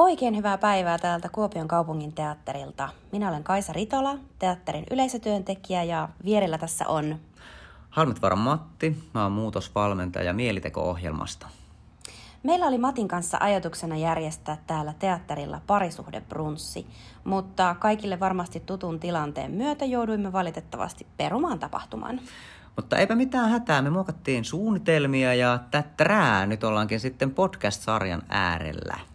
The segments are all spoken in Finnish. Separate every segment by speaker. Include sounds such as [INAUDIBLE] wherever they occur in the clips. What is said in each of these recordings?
Speaker 1: Oikein hyvää päivää täältä Kuopion kaupungin teatterilta. Minä olen Kaisa Ritola, teatterin yleisötyöntekijä ja vierellä tässä on...
Speaker 2: Halmetvaran Matti, mä oon muutosvalmentaja Mieliteko-ohjelmasta.
Speaker 1: Meillä oli Matin kanssa ajatuksena järjestää täällä teatterilla parisuhdebrunssi, mutta kaikille varmasti tutun tilanteen myötä jouduimme valitettavasti perumaan tapahtuman.
Speaker 2: Mutta eipä mitään hätää, me muokattiin suunnitelmia ja täträä, nyt ollaankin sitten podcast-sarjan äärellä.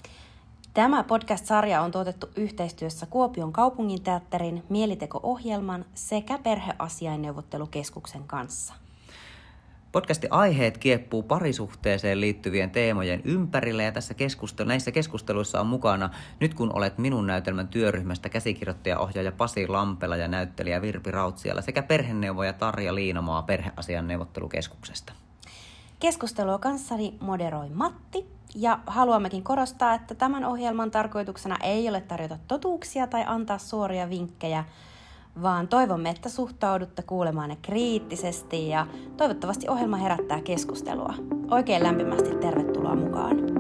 Speaker 1: Tämä podcast-sarja on tuotettu yhteistyössä Kuopion kaupunginteatterin Mieliteko-ohjelman sekä perheasiainneuvottelukeskuksen kanssa.
Speaker 2: Podcastin aiheet kieppuu parisuhteeseen liittyvien teemojen ympärille ja tässä keskustelu, näissä keskusteluissa on mukana nyt kun olet minun näytelmän työryhmästä käsikirjoittaja ohjaaja Pasi Lampela ja näyttelijä Virpi Rautsiala sekä perheneuvoja Tarja Liinamaa perheasian neuvottelukeskuksesta.
Speaker 1: Keskustelua kanssani moderoi Matti ja haluammekin korostaa, että tämän ohjelman tarkoituksena ei ole tarjota totuuksia tai antaa suoria vinkkejä, vaan toivomme, että suhtaudutte kuulemaan ne kriittisesti ja toivottavasti ohjelma herättää keskustelua. Oikein lämpimästi tervetuloa mukaan.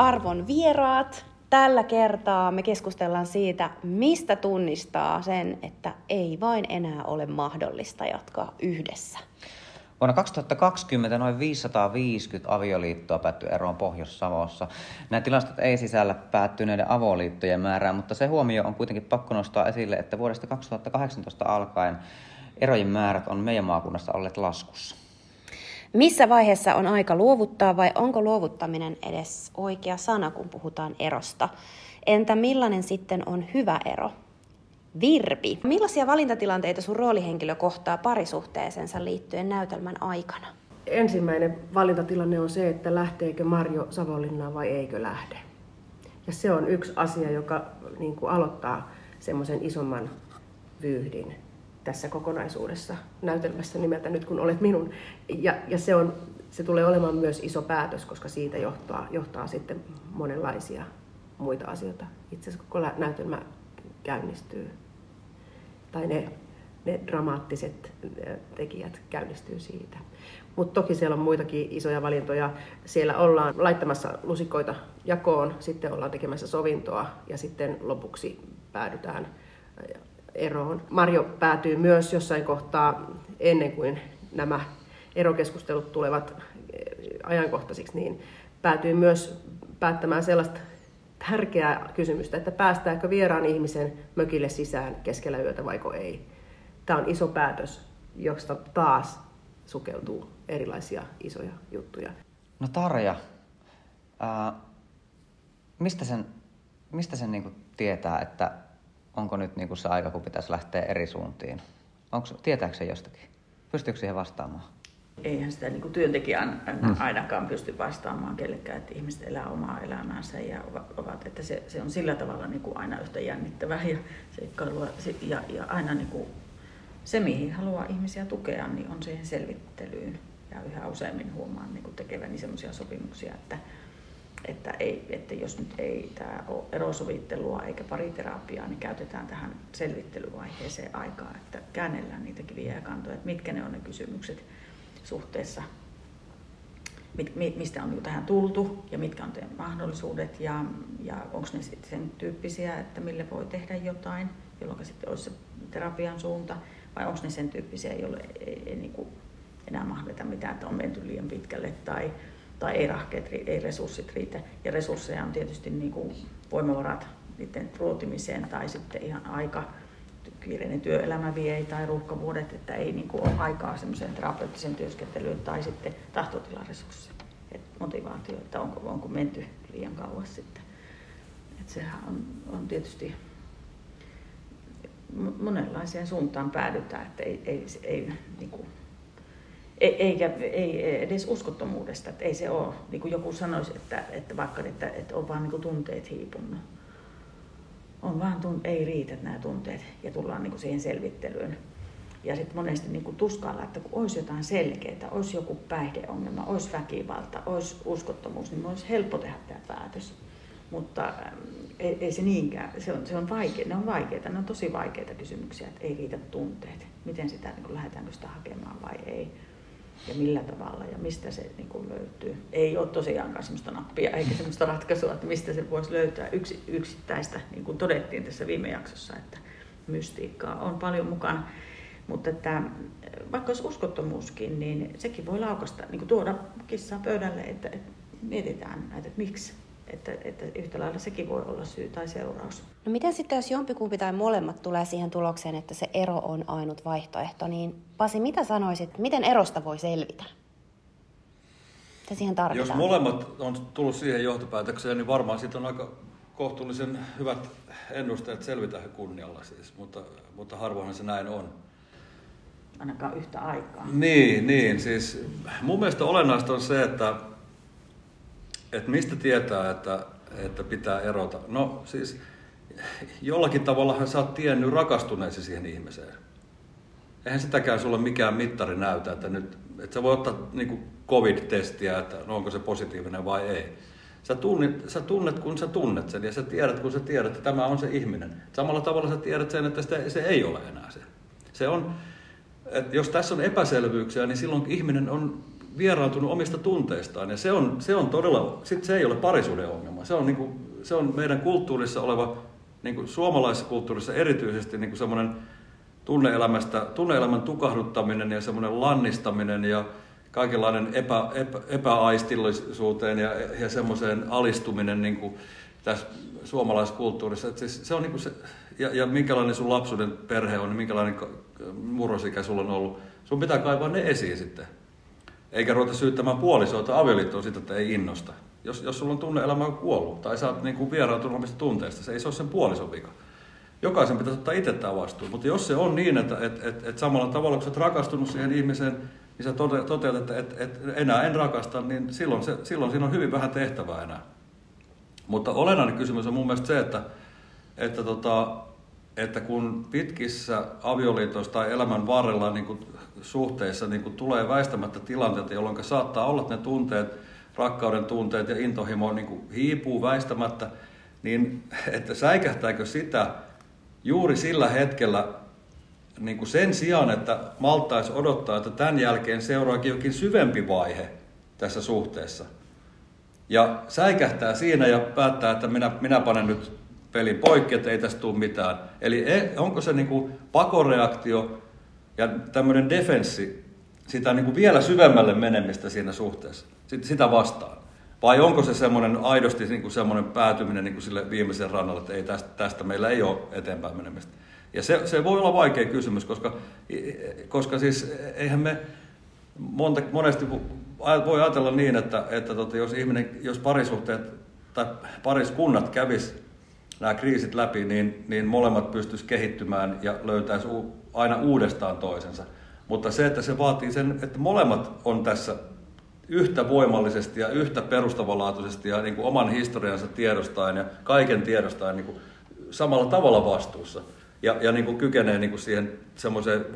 Speaker 1: Arvon vieraat. Tällä kertaa me keskustellaan siitä, mistä tunnistaa sen, että ei vain enää ole mahdollista jatkaa yhdessä.
Speaker 2: Vuonna 2020 noin 550 avioliittoa päättyi eroon Pohjois-Savossa. Nämä tilastot ei sisällä päättyneiden avoliittojen määrää, mutta se huomio on kuitenkin pakko nostaa esille, että vuodesta 2018 alkaen erojen määrät on meidän maakunnassa olleet laskussa.
Speaker 1: Missä vaiheessa on aika luovuttaa vai onko luovuttaminen edes oikea sana, kun puhutaan erosta? Entä millainen sitten on hyvä ero? Virpi, millaisia valintatilanteita sun roolihenkilö kohtaa parisuhteeseensa liittyen näytelmän aikana?
Speaker 3: Ensimmäinen valintatilanne on se, että lähteekö Marjo Savonlinnaan vai eikö lähde. Ja se on yksi asia, joka niin kuin aloittaa semmoisen isomman vyyhdin tässä kokonaisuudessa näytelmässä nimeltä nyt kun olet minun. Ja, ja se, on, se tulee olemaan myös iso päätös, koska siitä johtaa, johtaa sitten monenlaisia muita asioita. Itse asiassa koko näytelmä käynnistyy, tai ne, ne dramaattiset tekijät käynnistyy siitä. Mutta toki siellä on muitakin isoja valintoja. Siellä ollaan laittamassa lusikoita jakoon, sitten ollaan tekemässä sovintoa ja sitten lopuksi päädytään eroon. Marjo päätyy myös jossain kohtaa ennen kuin nämä erokeskustelut tulevat ajankohtaisiksi, niin päätyy myös päättämään sellaista tärkeää kysymystä, että päästäänkö vieraan ihmisen mökille sisään keskellä yötä vaiko ei. Tämä on iso päätös, josta taas sukeutuu erilaisia isoja juttuja.
Speaker 2: No Tarja, ää, mistä sen, mistä sen niin tietää, että onko nyt niin kuin se aika, kun pitäisi lähteä eri suuntiin? Onko, tietääkö se jostakin? Pystyykö siihen vastaamaan?
Speaker 4: Eihän sitä niin kuin työntekijän hmm. ainakaan pysty vastaamaan kellekään, että ihmiset elää omaa elämäänsä ja ovat, että se, se on sillä tavalla niin kuin aina yhtä jännittävää ja seikkailua ja, ja aina niin kuin se, mihin haluaa ihmisiä tukea, niin on siihen selvittelyyn. Ja yhä useammin huomaan niin kuin tekeväni sellaisia sopimuksia, että, että, ei, että jos nyt ei tämä ole erosovittelua eikä pariterapiaa, niin käytetään tähän selvittelyvaiheeseen aikaa, että käännellään niitä kiviä ja kantoja, että mitkä ne on ne kysymykset suhteessa, mit, mistä on tähän tultu ja mitkä on teidän mahdollisuudet ja, ja onko ne sitten sen tyyppisiä, että mille voi tehdä jotain, jolloin sitten olisi se terapian suunta, vai onko ne sen tyyppisiä, joille ei, ei, ei niin kuin enää mahdeta mitään, että on menty liian pitkälle tai, tai ei rahkeet, ei resurssit riitä. Ja resursseja on tietysti niin kuin voimavarat niiden ruotimiseen tai sitten ihan aika kiireinen työelämä vie tai ruuhkavuodet, että ei niin kuin ole aikaa semmoiseen terapeuttiseen työskentelyyn tai sitten tahtotilaresurssi, että motivaatio, että onko, onko menty liian kauas sitten. Että sehän on, on tietysti monenlaiseen suuntaan päädytään, että ei, ei, ei niin kuin, eikä ei edes uskottomuudesta, että ei se ole, niin kuin joku sanoisi, että, että vaikka että, että on vaan niin kuin tunteet hiipunut. On vaan tunt, ei riitä nämä tunteet ja tullaan niin kuin siihen selvittelyyn. Ja sitten monesti niin kuin tuskailla, että kun olisi jotain selkeää, olisi joku päihdeongelma, olisi väkivalta, olisi uskottomuus, niin olisi helppo tehdä tämä päätös. Mutta ei, ei se niinkään, se on, se on vaikea, ne on vaikeita, ne on tosi vaikeita kysymyksiä, että ei riitä tunteet. Miten sitä, niin kuin, lähdetäänkö sitä hakemaan vai ei ja millä tavalla ja mistä se niin kuin löytyy. Ei ole tosiaankaan sellaista nappia eikä sellaista ratkaisua, että mistä se voisi löytää yksi, yksittäistä, niin kuin todettiin tässä viime jaksossa, että mystiikkaa on paljon mukana. Mutta että vaikka olisi uskottomuuskin, niin sekin voi laukasta, niin kuin tuoda kissaa pöydälle, että, että mietitään näitä, että miksi. Että, että yhtä lailla sekin voi olla syy tai seuraus.
Speaker 1: No miten sitten, jos jompikumpi tai molemmat tulee siihen tulokseen, että se ero on ainut vaihtoehto, niin Pasi, mitä sanoisit, miten erosta voi selvitä? Mitä siihen tarvitaan?
Speaker 5: Jos molemmat on tullut siihen johtopäätökseen, niin varmaan siitä on aika kohtuullisen hyvät ennusteet selvitä kunnialla siis, mutta, mutta harvoinhan se näin on.
Speaker 4: Ainakaan yhtä aikaa.
Speaker 5: Niin, niin, siis mun mielestä olennaista on se, että, että mistä tietää, että, että pitää erota. No siis jollakin tavalla sä oot tiennyt rakastuneesi siihen ihmiseen. Eihän sitäkään sulle mikään mittari näytä, että nyt, että sä voi ottaa niin covid-testiä, että no onko se positiivinen vai ei. Sä tunnet, sä tunnet, kun sä tunnet sen ja sä tiedät, kun sä tiedät, että tämä on se ihminen. Samalla tavalla sä tiedät sen, että sitä, se ei ole enää se. Se on, että jos tässä on epäselvyyksiä, niin silloin ihminen on vieraantunut omista tunteistaan. Ja se on, se on todella, sit se ei ole parisuuden ongelma. Se on, niin kuin, se on meidän kulttuurissa oleva, niin kuin suomalaisessa kulttuurissa erityisesti niin kuin semmoinen tunneelämästä, tunneelämän tukahduttaminen ja semmoinen lannistaminen ja kaikenlainen epä, epä, epäaistillisuuteen ja, ja semmoiseen alistuminen niin kuin tässä suomalaisessa kulttuurissa. Että siis se on niin kuin se, ja, ja minkälainen sun lapsuuden perhe on, minkälainen murrosikä sulla on ollut. Sun pitää kaivaa ne esiin sitten. Eikä ruveta syyttämään puolisoa tai avioliittoa siitä, että ei innosta. Jos, jos sulla on tunne-elämä kuollut tai sä oot niin kuin vieraantunut omista tunteista, se ei se ole sen puolison vika. Jokaisen pitäisi ottaa itse tämä vastuu. Mutta jos se on niin, että et, et, et samalla tavalla kun sä oot rakastunut siihen ihmiseen, niin sä toteat, että et, et, enää en rakasta, niin silloin, se, silloin siinä on hyvin vähän tehtävää enää. Mutta olennainen kysymys on mun mielestä se, että, että, tota, että kun pitkissä avioliitoissa tai elämän varrella niin kuin suhteissa niin kuin tulee väistämättä tilanteita, jolloin saattaa olla, että ne tunteet, rakkauden tunteet ja intohimo niin kuin hiipuu väistämättä, niin että säikähtääkö sitä juuri sillä hetkellä niin kuin sen sijaan, että maltaisi odottaa, että tämän jälkeen seuraakin jokin syvempi vaihe tässä suhteessa. Ja säikähtää siinä ja päättää, että minä, minä panen nyt pelin poikki, että ei tästä tule mitään. Eli e, onko se niin kuin pakoreaktio ja tämmöinen defenssi sitä niin kuin vielä syvemmälle menemistä siinä suhteessa, sitä vastaan? Vai onko se semmoinen aidosti niin kuin semmoinen päätyminen niin kuin sille viimeisen rannalle, että ei tästä, tästä meillä ei ole eteenpäin menemistä? Ja se, se voi olla vaikea kysymys, koska, koska siis eihän me monta, monesti voi ajatella niin, että, että tota, jos, ihminen, jos parisuhteet tai pariskunnat kävis nämä kriisit läpi, niin, niin molemmat pystyisivät kehittymään ja löytäisi aina uudestaan toisensa. Mutta se, että se vaatii sen, että molemmat on tässä yhtä voimallisesti ja yhtä perustavanlaatuisesti ja niin kuin oman historiansa tiedostaen ja kaiken tiedostaen niin kuin samalla tavalla vastuussa. Ja, ja niin kuin kykenee niin kuin siihen semmoiseen,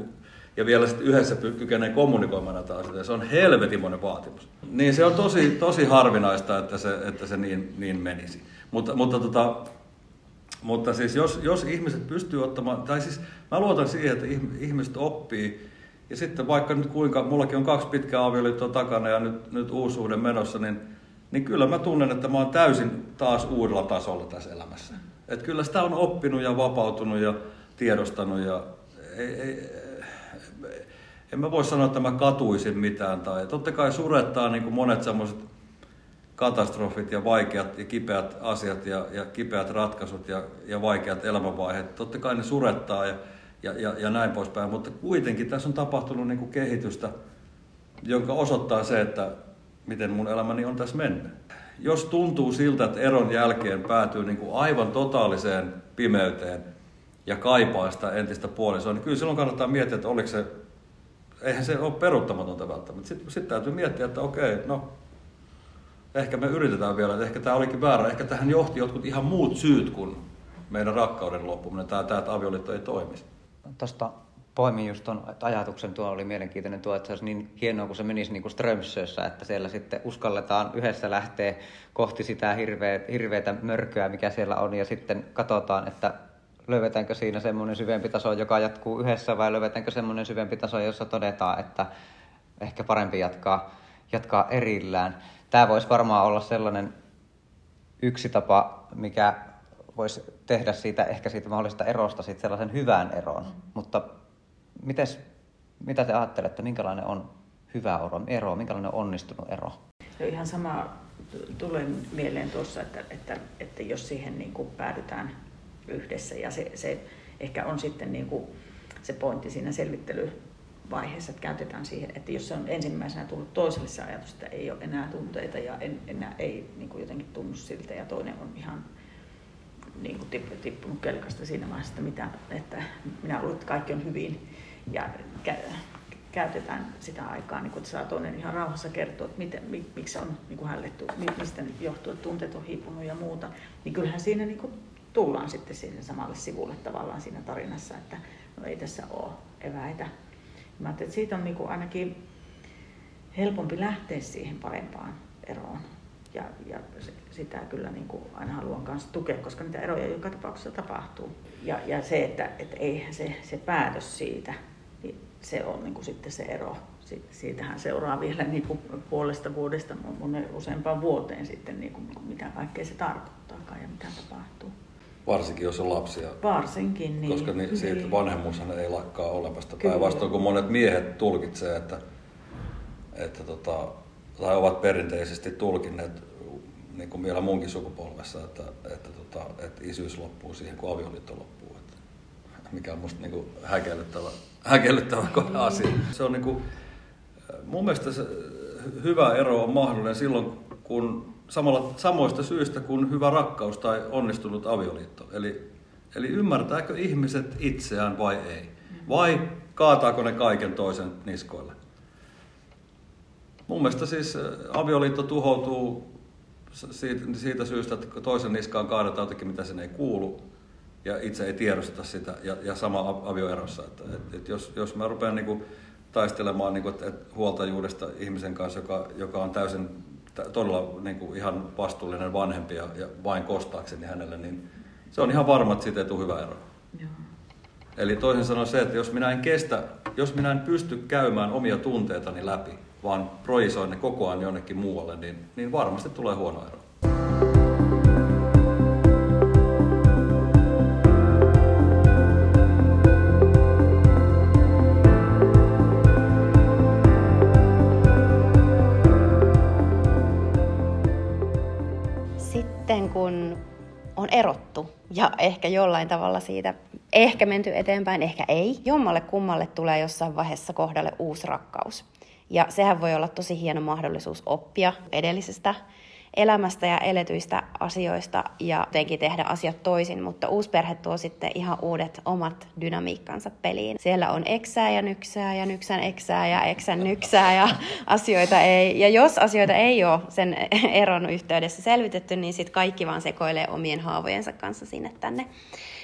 Speaker 5: ja vielä sitten yhdessä kykenee kommunikoimaan näitä asioita. Se on helvetimoinen vaatimus. Niin se on tosi, tosi harvinaista, että se, että se niin, niin menisi. Mutta, mutta, tota, mutta siis jos, jos ihmiset pystyy ottamaan, tai siis mä luotan siihen, että ihmiset oppii ja sitten vaikka nyt kuinka, mullakin on kaksi pitkää avioliittoa takana ja nyt, nyt uusuuden menossa, niin, niin kyllä mä tunnen, että mä oon täysin taas uudella tasolla tässä elämässä. Et kyllä sitä on oppinut ja vapautunut ja tiedostanut ja ei, ei, en mä voi sanoa, että mä katuisin mitään. Tai totta kai surettaa niin kuin monet semmoiset katastrofit ja vaikeat ja kipeät asiat ja, ja kipeät ratkaisut ja, ja vaikeat elämänvaiheet. Totta kai ne surettaa ja, ja, ja, ja näin poispäin, mutta kuitenkin tässä on tapahtunut niin kuin kehitystä, jonka osoittaa se, että miten mun elämäni on tässä mennyt. Jos tuntuu siltä, että eron jälkeen päätyy niin kuin aivan totaaliseen pimeyteen ja kaipaa sitä entistä puolisoa, niin kyllä silloin kannattaa miettiä, että oliko se, eihän se ole peruuttamatonta välttämättä. Sitten sit täytyy miettiä, että okei, no ehkä me yritetään vielä, että ehkä tämä olikin väärä, ehkä tähän johti jotkut ihan muut syyt kuin meidän rakkauden loppuminen, tämä, tämä että avioliitto ei toimisi.
Speaker 2: Tuosta poimin just ton ajatuksen, tuo oli mielenkiintoinen tuo, että se olisi niin hienoa, kun se menisi niin kuin Strömsössä, että siellä sitten uskalletaan yhdessä lähteä kohti sitä hirveä, hirveätä mörköä, mikä siellä on, ja sitten katsotaan, että löydetäänkö siinä semmoinen syvempi taso, joka jatkuu yhdessä, vai löydetäänkö semmoinen syvempi taso, jossa todetaan, että ehkä parempi jatkaa, jatkaa erillään. Tämä voisi varmaan olla sellainen yksi tapa, mikä voisi tehdä siitä ehkä siitä mahdollisesta erosta sitten sellaisen hyvän eron. Mutta mites, mitä te ajattelette, minkälainen on hyvä ero, minkälainen on onnistunut ero?
Speaker 4: No ihan sama tulee mieleen tuossa, että, että, että jos siihen niin kuin päädytään yhdessä ja se, se ehkä on sitten niin kuin se pointti siinä selvittelyvaiheessa, että käytetään siihen, että jos se on ensimmäisenä tullut toiselle se ajatus, että ei ole enää tunteita ja en, enää ei niin kuin jotenkin tunnu siltä ja toinen on ihan niin kuin tippunut kelkasta siinä vaiheessa, että, mitä, että minä luulen, että kaikki on hyvin ja käytetään sitä aikaa, niin kun saa toinen ihan rauhassa kertoa, että miten, miksi on niin kuin hälletty, mistä johtuu, että tunteet on hiipunut ja muuta, niin kyllähän siinä niin kuin tullaan sitten sinne samalle sivulle tavallaan siinä tarinassa, että no ei tässä ole eväitä. Mä että siitä on niin kuin ainakin helpompi lähteä siihen parempaan eroon. Ja, ja sitä kyllä niin kuin aina haluan kanssa tukea, koska niitä eroja joka tapauksessa tapahtuu. Ja, ja se, että, että eihän se, se päätös siitä, niin se on niin kuin sitten se ero. Siitähän seuraa vielä niin kuin puolesta vuodesta monen useampaan vuoteen sitten, niin kuin, mitä kaikkea se tarkoittaa ja mitä tapahtuu.
Speaker 5: Varsinkin jos on lapsia.
Speaker 4: Varsinkin, niin.
Speaker 5: Koska ni, siitä niin. vanhemmuushan ei lakkaa olemasta. Päinvastoin kun monet miehet tulkitsee, että, että tota, tai ovat perinteisesti tulkinneet niin kuin vielä munkin sukupolvessa, että, että, tota, että isyys loppuu siihen, kun avioliitto loppuu. Että, mikä on musta niin kuin häkellyttävä, häkellyttävä mm. asia. Se on niin kuin, mun mielestä se hyvä ero on mahdollinen silloin, kun samalla, samoista syistä kuin hyvä rakkaus tai onnistunut avioliitto. Eli, eli ymmärtääkö ihmiset itseään vai ei? Vai kaataako ne kaiken toisen niskoille? Mun mielestä siis avioliitto tuhoutuu siitä, siitä syystä, että toisen niskaan kaadetaan jotakin, mitä sen ei kuulu, ja itse ei tiedosta sitä, ja, ja sama avioerossa. Että, et, et jos, jos mä rupean kuin, taistelemaan niin kuin, et, huoltajuudesta ihmisen kanssa, joka, joka on täysin todella niin kuin, ihan vastuullinen vanhempi ja, ja vain kostaakseni hänelle, niin se on ihan varma, että siitä ei tule hyvä ero. Joo. Eli toisin sanoen se, että jos minä en kestä, jos minä en pysty käymään omia tunteitani läpi, vaan projisoin ne koko ajan jonnekin muualle, niin, niin varmasti tulee huono ero.
Speaker 1: On erottu ja ehkä jollain tavalla siitä ehkä menty eteenpäin, ehkä ei. Jommalle kummalle tulee jossain vaiheessa kohdalle uusi rakkaus. Ja sehän voi olla tosi hieno mahdollisuus oppia edellisestä elämästä ja eletyistä asioista ja jotenkin tehdä asiat toisin, mutta uusi perhe tuo sitten ihan uudet omat dynamiikkansa peliin. Siellä on eksää ja nyksää ja nyksän eksää ja eksän nyksää ja asioita ei. Ja jos asioita ei ole sen eron yhteydessä selvitetty, niin sitten kaikki vaan sekoilee omien haavojensa kanssa sinne tänne.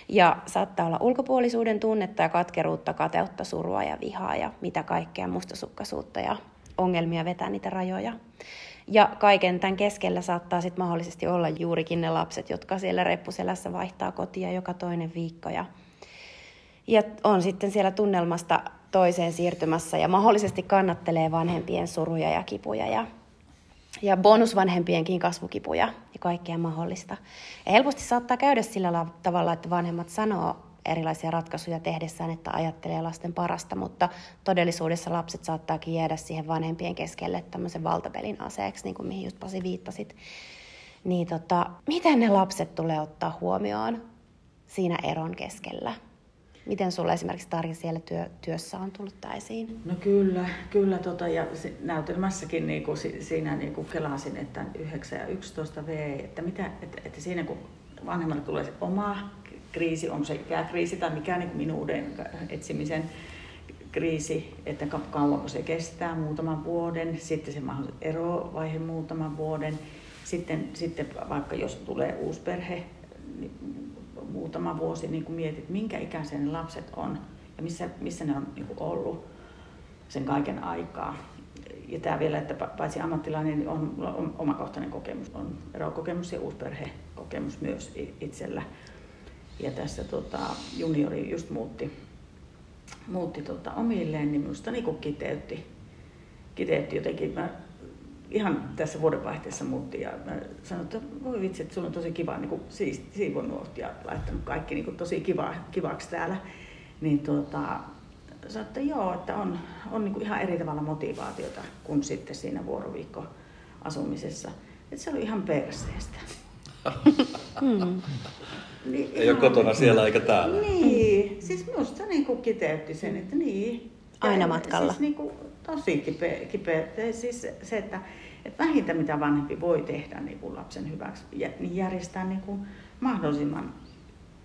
Speaker 1: Ja saattaa olla ulkopuolisuuden tunnetta ja katkeruutta, kateutta, surua ja vihaa ja mitä kaikkea, mustasukkaisuutta ja ongelmia vetää niitä rajoja. Ja kaiken tämän keskellä saattaa sitten mahdollisesti olla juurikin ne lapset, jotka siellä reppuselässä vaihtaa kotia joka toinen viikko. Ja, ja on sitten siellä tunnelmasta toiseen siirtymässä ja mahdollisesti kannattelee vanhempien suruja ja kipuja ja ja bonusvanhempienkin kasvukipuja ja kaikkea mahdollista. Ja helposti saattaa käydä sillä tavalla, että vanhemmat sanoo erilaisia ratkaisuja tehdessään, että ajattelee lasten parasta, mutta todellisuudessa lapset saattaakin jäädä siihen vanhempien keskelle tämmöisen valtapelin aseeksi, niin kuin mihin just Pasi viittasit. Niin tota, miten ne lapset tulee ottaa huomioon siinä eron keskellä? Miten sulla esimerkiksi Tarja siellä työ, työssä on tullut tämä esiin?
Speaker 4: No kyllä, kyllä tota, ja näytelmässäkin niin kuin, siinä niin kuin kelasin, että 9 ja 11 V, että, mitä, että, että siinä kun vanhemmalle tulee se oma kriisi, on se ikäkriisi tai mikä niin minuuden etsimisen kriisi, että kauanko se kestää, muutaman vuoden, sitten se mahdollinen erovaihe muutaman vuoden, sitten, sitten vaikka jos tulee uusi perhe, niin muutama vuosi niin kun mietit, minkä ikäisiä ne lapset on. ja missä, missä ne on niin ollut sen kaiken aikaa. Ja tämä vielä, että paitsi ammattilainen, niin on, on omakohtainen kokemus, on erokokemus ja uusperhekokemus myös itsellä. Ja tässä tota, juniori just muutti, muutti tota, omilleen, niin minusta niin kiteytti, kiteytti jotenkin. Mä ihan tässä vuodenvaihteessa muutti ja mä sanoin, että voi vitsi, että sulla on tosi kiva niin siivonnut ja laittanut kaikki niin tosi kiva, kivaksi täällä. Niin tuota, sanoin, että joo, että on, on niin ihan eri tavalla motivaatiota kuin sitten siinä vuoroviikko asumisessa. Että se oli ihan perseestä.
Speaker 5: Mm. [LAUGHS] niin, Ei ole kotona siellä eikä täällä.
Speaker 4: Niin, siis minusta niin kuin kiteytti sen, että niin.
Speaker 1: Aina matkalla.
Speaker 4: Siis niin kuin, tosi kipeä, kipeä. Siis se, että, että vähintä mitä vanhempi voi tehdä niin kuin lapsen hyväksi, niin järjestää niin kuin mahdollisimman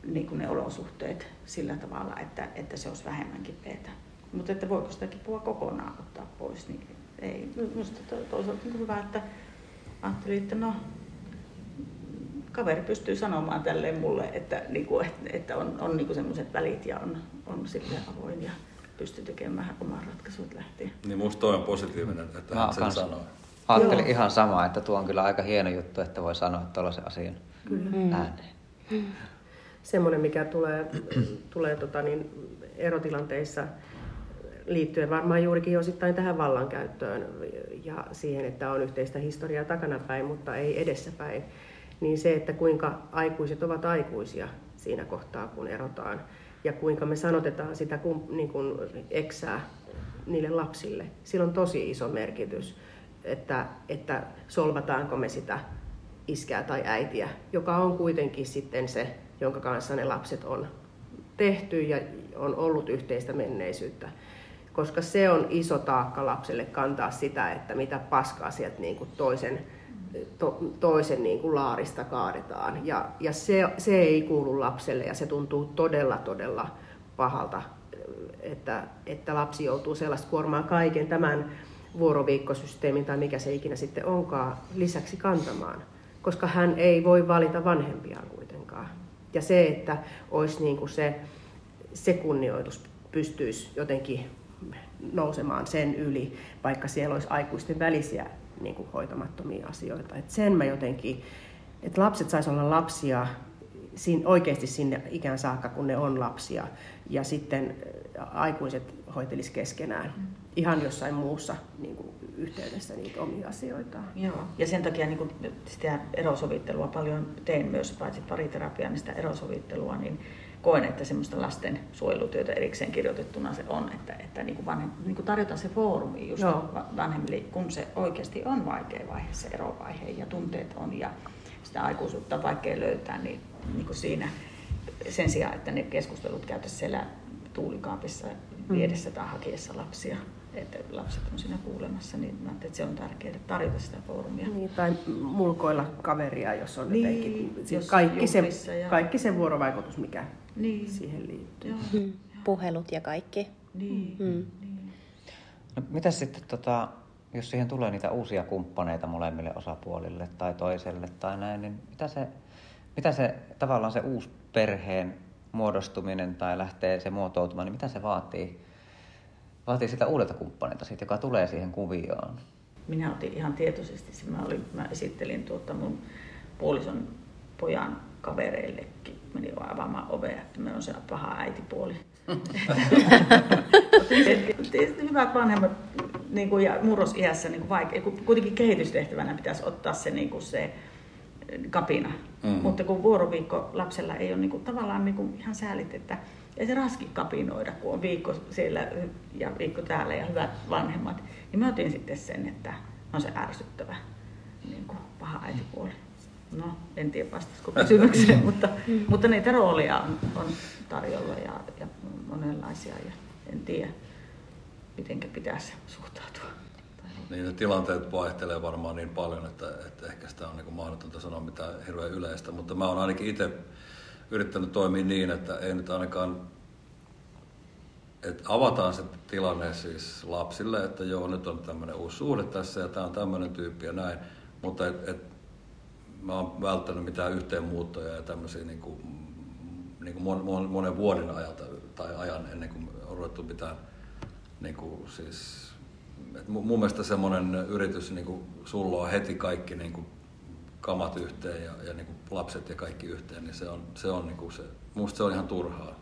Speaker 4: niin kuin ne olosuhteet sillä tavalla, että, että se olisi vähemmän kipeätä. Mutta että voiko sitä kipua kokonaan ottaa pois, niin ei. Minusta to, toisaalta niin hyvä, että ajattelin, että no, kaveri pystyy sanomaan tälleen mulle, että, niin kuin, että on, on niin semmoiset välit ja on, on sitten avoin ja pystyy tekemään oman ratkaisut lähtien.
Speaker 5: Niin musta toi on positiivinen, että hän sen sanoo.
Speaker 2: Ajattelin Joo. ihan samaa, että tuo on kyllä aika hieno juttu, että voi sanoa tuollaisen asian kyllä. ääneen.
Speaker 3: Semmoinen, mikä tulee, tulee tota niin, erotilanteissa liittyen varmaan juurikin osittain tähän vallankäyttöön ja siihen, että on yhteistä historiaa takanapäin, mutta ei edessäpäin, niin se, että kuinka aikuiset ovat aikuisia siinä kohtaa, kun erotaan, ja kuinka me sanotetaan sitä niin kuin eksää niille lapsille, sillä on tosi iso merkitys, että, että solvataanko me sitä iskää tai äitiä, joka on kuitenkin sitten se, jonka kanssa ne lapset on tehty ja on ollut yhteistä menneisyyttä. Koska se on iso taakka lapselle kantaa sitä, että mitä paskaa sieltä niin kuin toisen, to, toisen niin kuin laarista kaadetaan. Ja, ja se, se ei kuulu lapselle ja se tuntuu todella, todella pahalta, että, että lapsi joutuu sellaista kuormaa kaiken tämän vuoroviikkosysteemin tai mikä se ikinä sitten onkaan lisäksi kantamaan, koska hän ei voi valita vanhempiaan kuitenkaan. Ja se, että olisi niin kuin se, se kunnioitus pystyisi jotenkin nousemaan sen yli, vaikka siellä olisi aikuisten välisiä niin kuin hoitamattomia asioita. Et sen mä jotenkin, että lapset saisi olla lapsia siinä, oikeasti sinne ikään saakka, kun ne on lapsia, ja sitten aikuiset hoitelis keskenään ihan jossain muussa niin kuin, yhteydessä niitä omia asioita.
Speaker 4: Joo, ja sen takia niin kuin, sitä erosovittelua paljon teen myös, paitsi pariterapiaa, niin sitä erosovittelua, niin koen, että semmoista lasten suojelutyötä erikseen kirjoitettuna se on, että, että niin kuin vanhem, niin kuin tarjota se foorumi just Joo. vanhemmille, kun se oikeasti on vaikea vaihe, se erovaihe ja tunteet on ja sitä aikuisuutta vaikea löytää, niin, niin kuin siinä sen sijaan, että ne keskustelut käytäisiin siellä tuulikaapissa mm. viedessä tai hakiessa lapsia että lapset on siinä kuulemassa, niin mä että se on tärkeää tarjota sitä foorumia.
Speaker 3: Niin, tai mulkoilla kaveria, jos on niin, jotenkin, jos kaikki, se, ja... kaikki se vuorovaikutus, mikä niin. siihen liittyy. Joo.
Speaker 1: Mm. Puhelut ja kaikki.
Speaker 4: Niin. Mm. niin.
Speaker 2: No, mitä sitten, tota, jos siihen tulee niitä uusia kumppaneita molemmille osapuolille tai toiselle tai näin, niin mitä se, mitä se tavallaan se uusi perheen muodostuminen tai lähtee se muotoutumaan, niin mitä se vaatii? Vaatii sitä uudelta kumppanilta, siitä, joka tulee siihen kuvioon.
Speaker 4: Minä otin ihan tietoisesti, mä, olin, mä esittelin tuota mun puolison pojan kavereillekin meni avaamaan ovea, että me on se paha äitipuoli. [LAUGHS] Hyvät vanhemmat niin kuin, ja murrosiässä niin vaikea, kuitenkin kehitystehtävänä pitäisi ottaa se, niin kuin se kapina. Mm-hmm. Mutta kun vuoroviikko lapsella ei ole niin kuin, tavallaan niin kuin, ihan säälit, että ei se raski kapinoida, kun on viikko siellä ja viikko täällä ja hyvät vanhemmat. Niin mä otin sitten sen, että on se ärsyttävä niin kuin, paha äitipuoli. No, en tiedä vastaisiko kysymykseen, [LAUGHS] mutta, mm. mutta niitä rooleja on, on tarjolla ja, ja monenlaisia ja en tiedä, miten pitäisi suhtautua.
Speaker 5: Niin ne tilanteet vaihtelee varmaan niin paljon, että, että ehkä sitä on niin mahdotonta sanoa mitään hirveän yleistä, mutta mä oon ainakin itse yrittänyt toimia niin, että ei nyt ainakaan että avataan se tilanne siis lapsille, että joo, nyt on tämmöinen uusi suhde tässä ja tämä on tämmöinen tyyppi ja näin, mutta et, et mä oon välttänyt mitään yhteenmuuttoja ja tämmöisiä niin kuin, niin kuin mon, mon, monen vuoden ajalta tai ajan ennen kuin on ruvettu pitää niin kuin, siis, et mun, mielestä semmoinen yritys, niin kuin, sulla on heti kaikki niin kuin, kamat yhteen ja, ja niin kuin lapset ja kaikki yhteen, niin se on, se on niin kuin se, musta se on ihan turhaa.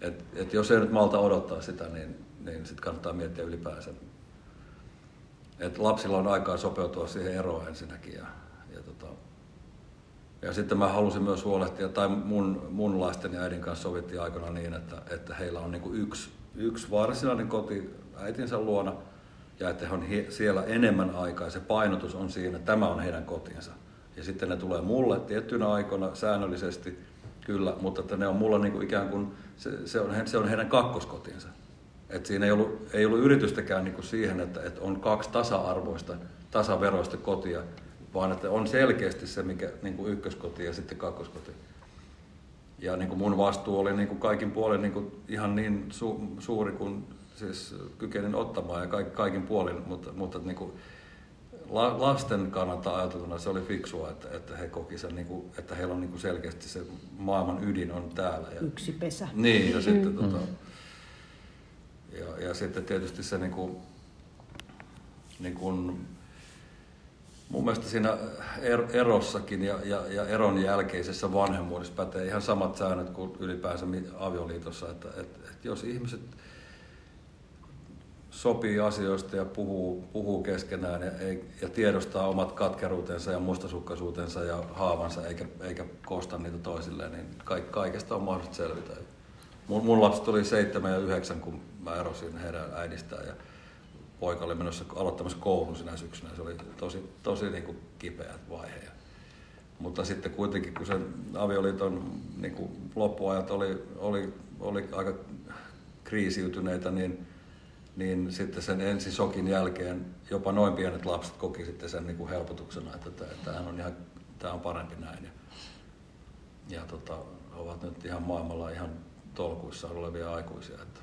Speaker 5: Et, et jos ei nyt malta odottaa sitä, niin, niin sitten kannattaa miettiä ylipäänsä. Et lapsilla on aikaa sopeutua siihen eroon ensinnäkin. Ja, ja, tota, ja sitten mä halusin myös huolehtia, tai mun, mun lasten ja äidin kanssa sovittiin aikana niin, että, että heillä on niinku yksi, yksi varsinainen koti äitinsä luona, ja että he on siellä enemmän aikaa. Se painotus on siinä, että tämä on heidän kotinsa. Ja sitten ne tulee mulle tiettynä aikoina säännöllisesti, kyllä, mutta että ne on mulla niin kuin ikään kuin, se, se, on, se on heidän kakkoskotinsa. Et siinä ei ollut, ei ollut yritystäkään niin kuin siihen, että, että on kaksi tasa-arvoista, tasaveroista kotia, vaan että on selkeästi se, mikä niin kuin ykköskoti ja sitten kakkoskoti. Ja niin kuin mun vastuu oli niin kuin kaikin puolin niin kuin ihan niin su, suuri kuin siis kykenin ottamaan ja kaikin, kaikin puolin, mutta, mutta niin kuin, lasten kannalta ajateltuna se oli fiksua, että, että he koki sen, niin kuin, että heillä on niin kuin selkeästi se maailman ydin on täällä. Ja,
Speaker 3: Yksi pesä.
Speaker 5: Niin, ja sitten, mm. tota, ja, ja sitten tietysti se niin kuin, niin kuin, mun mielestä siinä er, erossakin ja, ja, ja eron jälkeisessä vanhemmuudessa pätee ihan samat säännöt kuin ylipäänsä avioliitossa, että, että, että jos ihmiset sopii asioista ja puhuu, puhuu keskenään ja, ja tiedostaa omat katkeruutensa ja mustasukkaisuutensa ja haavansa eikä, eikä kosta niitä toisilleen, niin kaikesta on mahdollista selvitä. Mun, mun lapset oli seitsemän ja yhdeksän, kun mä erosin heidän äidistään ja poika oli menossa aloittamassa koulun sinä syksynä. Se oli tosi, tosi niin kuin kipeä vaihe. Mutta sitten kuitenkin, kun sen avioliiton niin kuin loppuajat oli, oli, oli aika kriisiytyneitä, niin niin sitten sen ensisokin jälkeen jopa noin pienet lapset koki sitten sen niin kuin helpotuksena, että tämähän on ihan, tämä on parempi näin. Ja, ja tota, ovat nyt ihan maailmalla ihan tolkuissa olevia aikuisia, että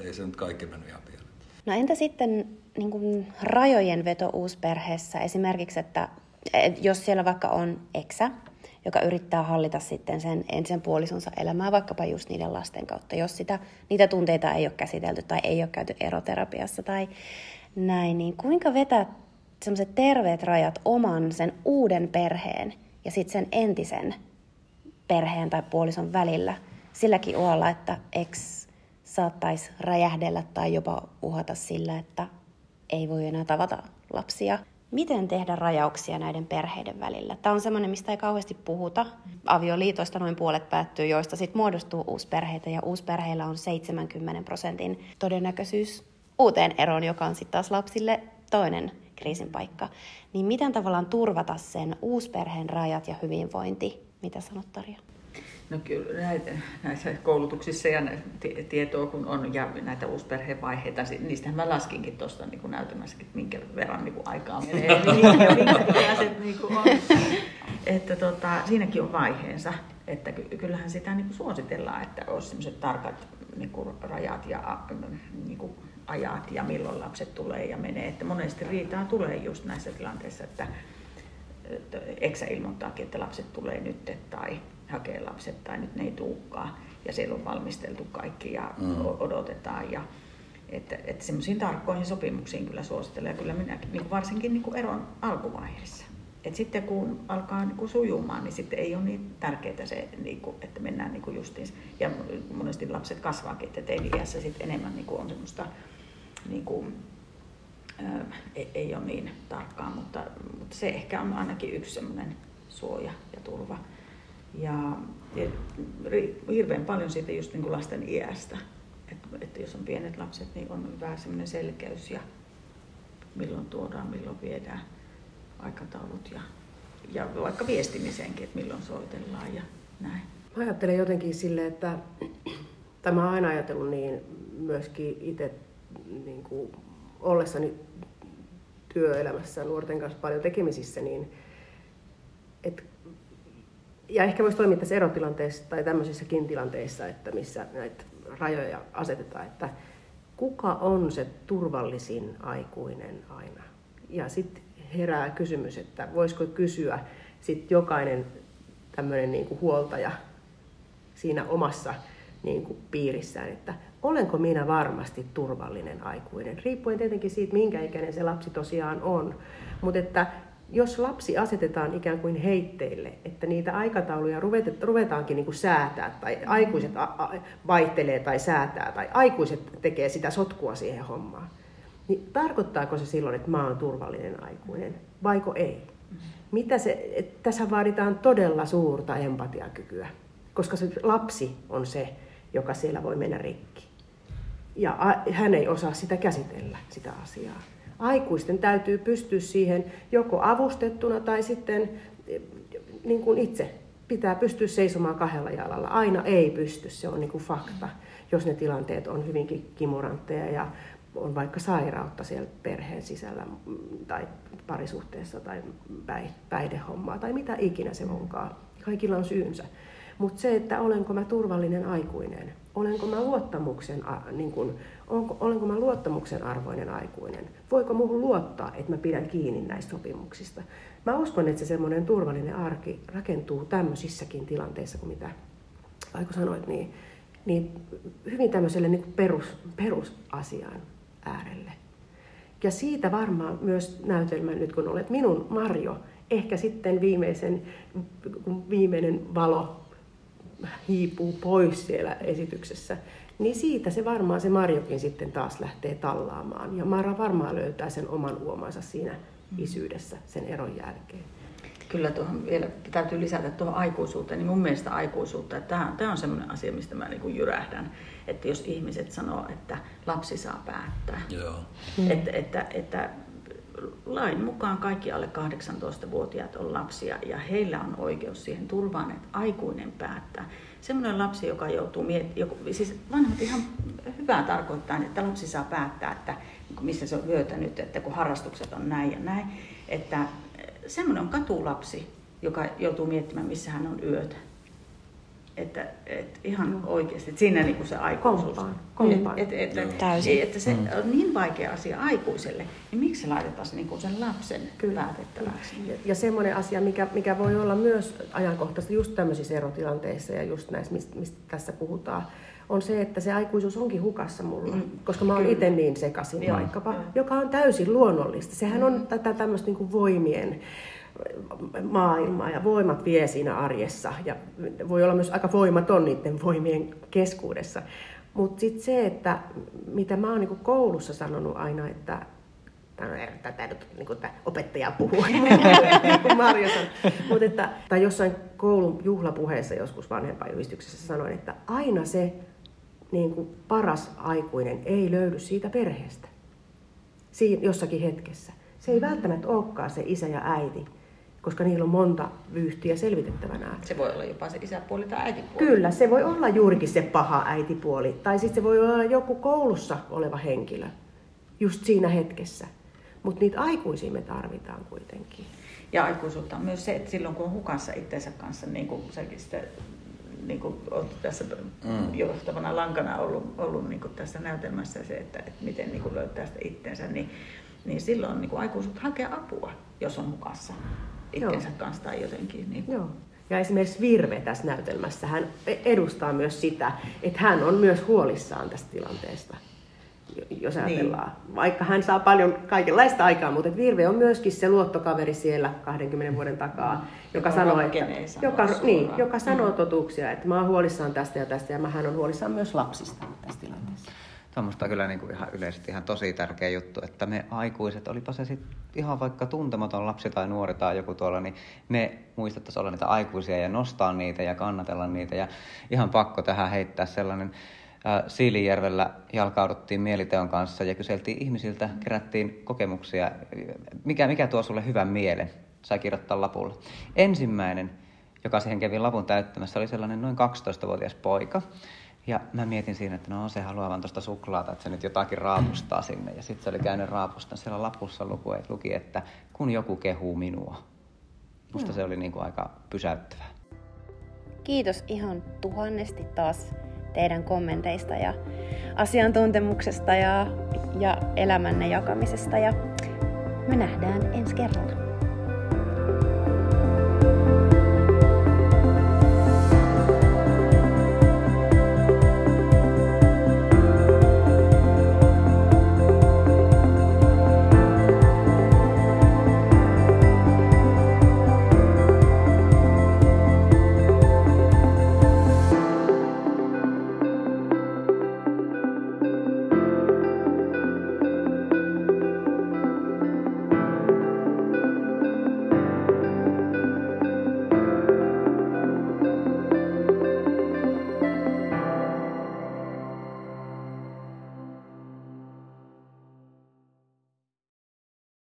Speaker 5: [LAUGHS] ei se nyt kaikki mennyt ihan pieleen.
Speaker 1: No entä sitten niin kuin rajojen veto uusperheessä esimerkiksi, että jos siellä vaikka on eksä, joka yrittää hallita sitten sen ensin puolisonsa elämää vaikkapa just niiden lasten kautta, jos sitä, niitä tunteita ei ole käsitelty tai ei ole käyty eroterapiassa tai näin, niin kuinka vetää semmoiset terveet rajat oman sen uuden perheen ja sitten sen entisen perheen tai puolison välillä silläkin uhalla, että ex saattaisi räjähdellä tai jopa uhata sillä, että ei voi enää tavata lapsia miten tehdä rajauksia näiden perheiden välillä. Tämä on semmoinen, mistä ei kauheasti puhuta. Avioliitoista noin puolet päättyy, joista sitten muodostuu uusperheitä, ja uusperheillä on 70 prosentin todennäköisyys uuteen eroon, joka on sitten taas lapsille toinen kriisin paikka. Niin miten tavallaan turvata sen uusperheen rajat ja hyvinvointi? Mitä sanot Tarja?
Speaker 4: No kyllä näitä, näissä koulutuksissa ja tietoa kun on ja näitä uusperhevaiheita, niistähän mä laskinkin tuosta niin näytelmässäkin, että minkä verran niin kuin aikaa menee ja minkä [LAUGHS] niin kuin on. Että tota, siinäkin on vaiheensa, että kyllähän sitä niin kuin suositellaan, että olisi sellaiset tarkat niin kuin rajat ja niin kuin ajat ja milloin lapset tulee ja menee. Että monesti riitaa tulee just näissä tilanteissa, että, että eksä ilmoittaakin, että lapset tulee nyt tai hakee lapset tai nyt ne ei tuukkaa. Ja siellä on valmisteltu kaikki ja mm. odotetaan. Ja, että, että semmoisiin tarkkoihin sopimuksiin kyllä suosittelen. Ja kyllä minä niin varsinkin niin kuin eron alkuvaiheessa. Et sitten kun alkaa niin kuin sujumaan, niin sitten ei ole niin tärkeää se, niin kuin, että mennään niin kuin justiin. Ja monesti lapset kasvaakin, että teini-iässä sitten enemmän niin kuin on semmoista, niin kuin, ää, ei, ei ole niin tarkkaa, mutta, mutta se ehkä on ainakin yksi semmoinen suoja ja turva. Ja, ja hirveän paljon siitä just niin kuin lasten iästä. Että, että jos on pienet lapset, niin on vähän semmoinen selkeys ja milloin tuodaan, milloin viedään aikataulut ja, ja vaikka viestimisenkin, että milloin soitellaan ja näin.
Speaker 3: Mä ajattelen jotenkin sille, että [CLEARS THROAT] tämä aina ajatellut niin myöskin itse niin kuin ollessani työelämässä nuorten kanssa paljon tekemisissä, niin että ja ehkä voisi toimia tässä erotilanteessa tai tämmöisissäkin tilanteissa, että missä näitä rajoja asetetaan, että kuka on se turvallisin aikuinen aina. Ja sitten herää kysymys, että voisiko kysyä sit jokainen tämmöinen niin kuin huoltaja siinä omassa niin kuin piirissään, että olenko minä varmasti turvallinen aikuinen, riippuen tietenkin siitä, minkä ikäinen se lapsi tosiaan on. Mutta että jos lapsi asetetaan ikään kuin heitteille, että niitä aikatauluja ruvetaankin niin kuin säätää, tai aikuiset vaihtelee tai säätää, tai aikuiset tekee sitä sotkua siihen hommaan, niin tarkoittaako se silloin, että mä oon turvallinen aikuinen, vaiko ei? Mitä se, tässä vaaditaan todella suurta empatiakykyä, koska se lapsi on se, joka siellä voi mennä rikki. Ja hän ei osaa sitä käsitellä, sitä asiaa. Aikuisten täytyy pystyä siihen joko avustettuna tai sitten niin kuin itse pitää pystyä seisomaan kahdella jalalla. Aina ei pysty, se on niin kuin fakta, jos ne tilanteet on hyvinkin kimurantteja ja on vaikka sairautta siellä perheen sisällä tai parisuhteessa tai päihdehommaa tai mitä ikinä se onkaan. Kaikilla on syynsä. Mutta se, että olenko mä turvallinen aikuinen, olenko mä luottamuksen, niin kun, onko, olenko mä luottamuksen arvoinen aikuinen, voiko muuhun luottaa, että mä pidän kiinni näistä sopimuksista. Mä uskon, että se semmoinen turvallinen arki rakentuu tämmöisissäkin tilanteissa kuin mitä Aiku sanoit, niin, niin hyvin tämmöiselle niin perus, perusasiaan äärelle. Ja siitä varmaan myös näytelmä nyt, kun olet minun Marjo, ehkä sitten viimeisen, kun viimeinen valo hiipuu pois siellä esityksessä, niin siitä se varmaan se Marjokin sitten taas lähtee tallaamaan. Ja Mara varmaan löytää sen oman uomansa siinä isyydessä sen eron jälkeen.
Speaker 4: Kyllä tuohon vielä täytyy lisätä tuohon aikuisuuteen, niin mun mielestä aikuisuutta, että tämä, tämä on semmoinen asia, mistä mä niin jyrähdän, että jos ihmiset sanoo, että lapsi saa päättää, Joo. Että, että, että lain mukaan kaikki alle 18-vuotiaat on lapsia ja heillä on oikeus siihen turvaan, että aikuinen päättää. Semmoinen lapsi, joka joutuu miettimään, siis vanhat ihan hyvää tarkoittaa, että lapsi saa päättää, että missä se on nyt, että kun harrastukset on näin ja näin, että semmoinen on katulapsi, joka joutuu miettimään, missä hän on yötä. Että, et ihan Joo. oikeasti, että siinä niin kuin se aikuisuus. Kompaan.
Speaker 3: Kompaan.
Speaker 4: Et, et, et, Täysin. Että se mm. on niin vaikea asia aikuiselle, niin miksi se laitetaan niin kuin sen lapsen Kyllä. päätettäväksi?
Speaker 3: Ja, ja semmoinen asia, mikä, mikä voi olla myös ajankohtaisesti just tämmöisissä erotilanteissa ja just näissä, mistä, mistä tässä puhutaan, on se, että se aikuisuus onkin hukassa mulla, mm. koska mä oon itse niin sekaisin Joo. vaikkapa, Joo. joka on täysin luonnollista. Sehän mm. on tätä tämmöistä niin kuin voimien maailmaa ja voimat vie siinä arjessa. Ja voi olla myös aika voimaton niiden voimien keskuudessa. Mutta sitten se, että mitä mä oon niinku koulussa sanonut aina, että tätä nyt niin kuin, opettaja puhuu, [LAUGHS] niin kuin Marjo Mut että, tai jossain koulun juhlapuheessa joskus vanhempainjulistuksessa sanoin, että aina se niin kuin paras aikuinen ei löydy siitä perheestä. Siinä jossakin hetkessä. Se ei välttämättä olekaan se isä ja äiti, koska niillä on monta vyyhtiä selvitettävänä.
Speaker 4: Se voi olla jopa se isäpuoli tai äitipuoli.
Speaker 3: Kyllä, se voi olla juurikin se paha äitipuoli. Tai sitten se voi olla joku koulussa oleva henkilö just siinä hetkessä. Mutta niitä aikuisia me tarvitaan kuitenkin.
Speaker 4: Ja aikuisuutta on myös se, että silloin kun on hukassa itsensä kanssa, niin kuin säkin sitten niin kuin olet tässä mm. johtavana lankana ollut, ollut niin kuin tässä näytelmässä se, että, että miten niin kuin löytää sitä itsensä, niin, niin silloin niin kuin aikuisuutta hakea apua, jos on hukassa itsensä Joo. kanssa tai jotenkin. Niin
Speaker 3: Joo. Ja esimerkiksi Virve tässä näytelmässä, hän edustaa myös sitä, että hän on myös huolissaan tästä tilanteesta, jos niin. ajatellaan. Niin. Vaikka hän saa paljon kaikenlaista aikaa, mutta Virve on myöskin se luottokaveri siellä 20 vuoden takaa, mm. joka, joka sanoo, että, joka, niin, joka sanoo mm. totuuksia, että mä oon huolissaan tästä ja tästä, ja mä hän on huolissaan myös lapsista tässä tilanteessa.
Speaker 2: Tuommoista on kyllä niin kuin ihan yleisesti ihan tosi tärkeä juttu, että me aikuiset, olipa se sitten ihan vaikka tuntematon lapsi tai nuori tai joku tuolla, niin me muistettaisiin olla niitä aikuisia ja nostaa niitä ja kannatella niitä. Ja ihan pakko tähän heittää sellainen, äh, Siilijärvellä jalkauduttiin mieliteon kanssa ja kyseltiin ihmisiltä, kerättiin kokemuksia, mikä, mikä tuo sulle hyvän mielen, sai kirjoittaa lapulla. Ensimmäinen, joka siihen kävi lapun täyttämässä, oli sellainen noin 12-vuotias poika, ja mä mietin siinä, että no se haluaa vaan tuosta suklaata, että se nyt jotakin raapustaa sinne. Ja sitten se oli käynyt raapusta. Siellä lapussa luku, luki, että kun joku kehuu minua. Musta no. se oli niin kuin aika pysäyttävää.
Speaker 1: Kiitos ihan tuhannesti taas teidän kommenteista ja asiantuntemuksesta ja, ja elämänne jakamisesta. Ja me nähdään ensi kerralla.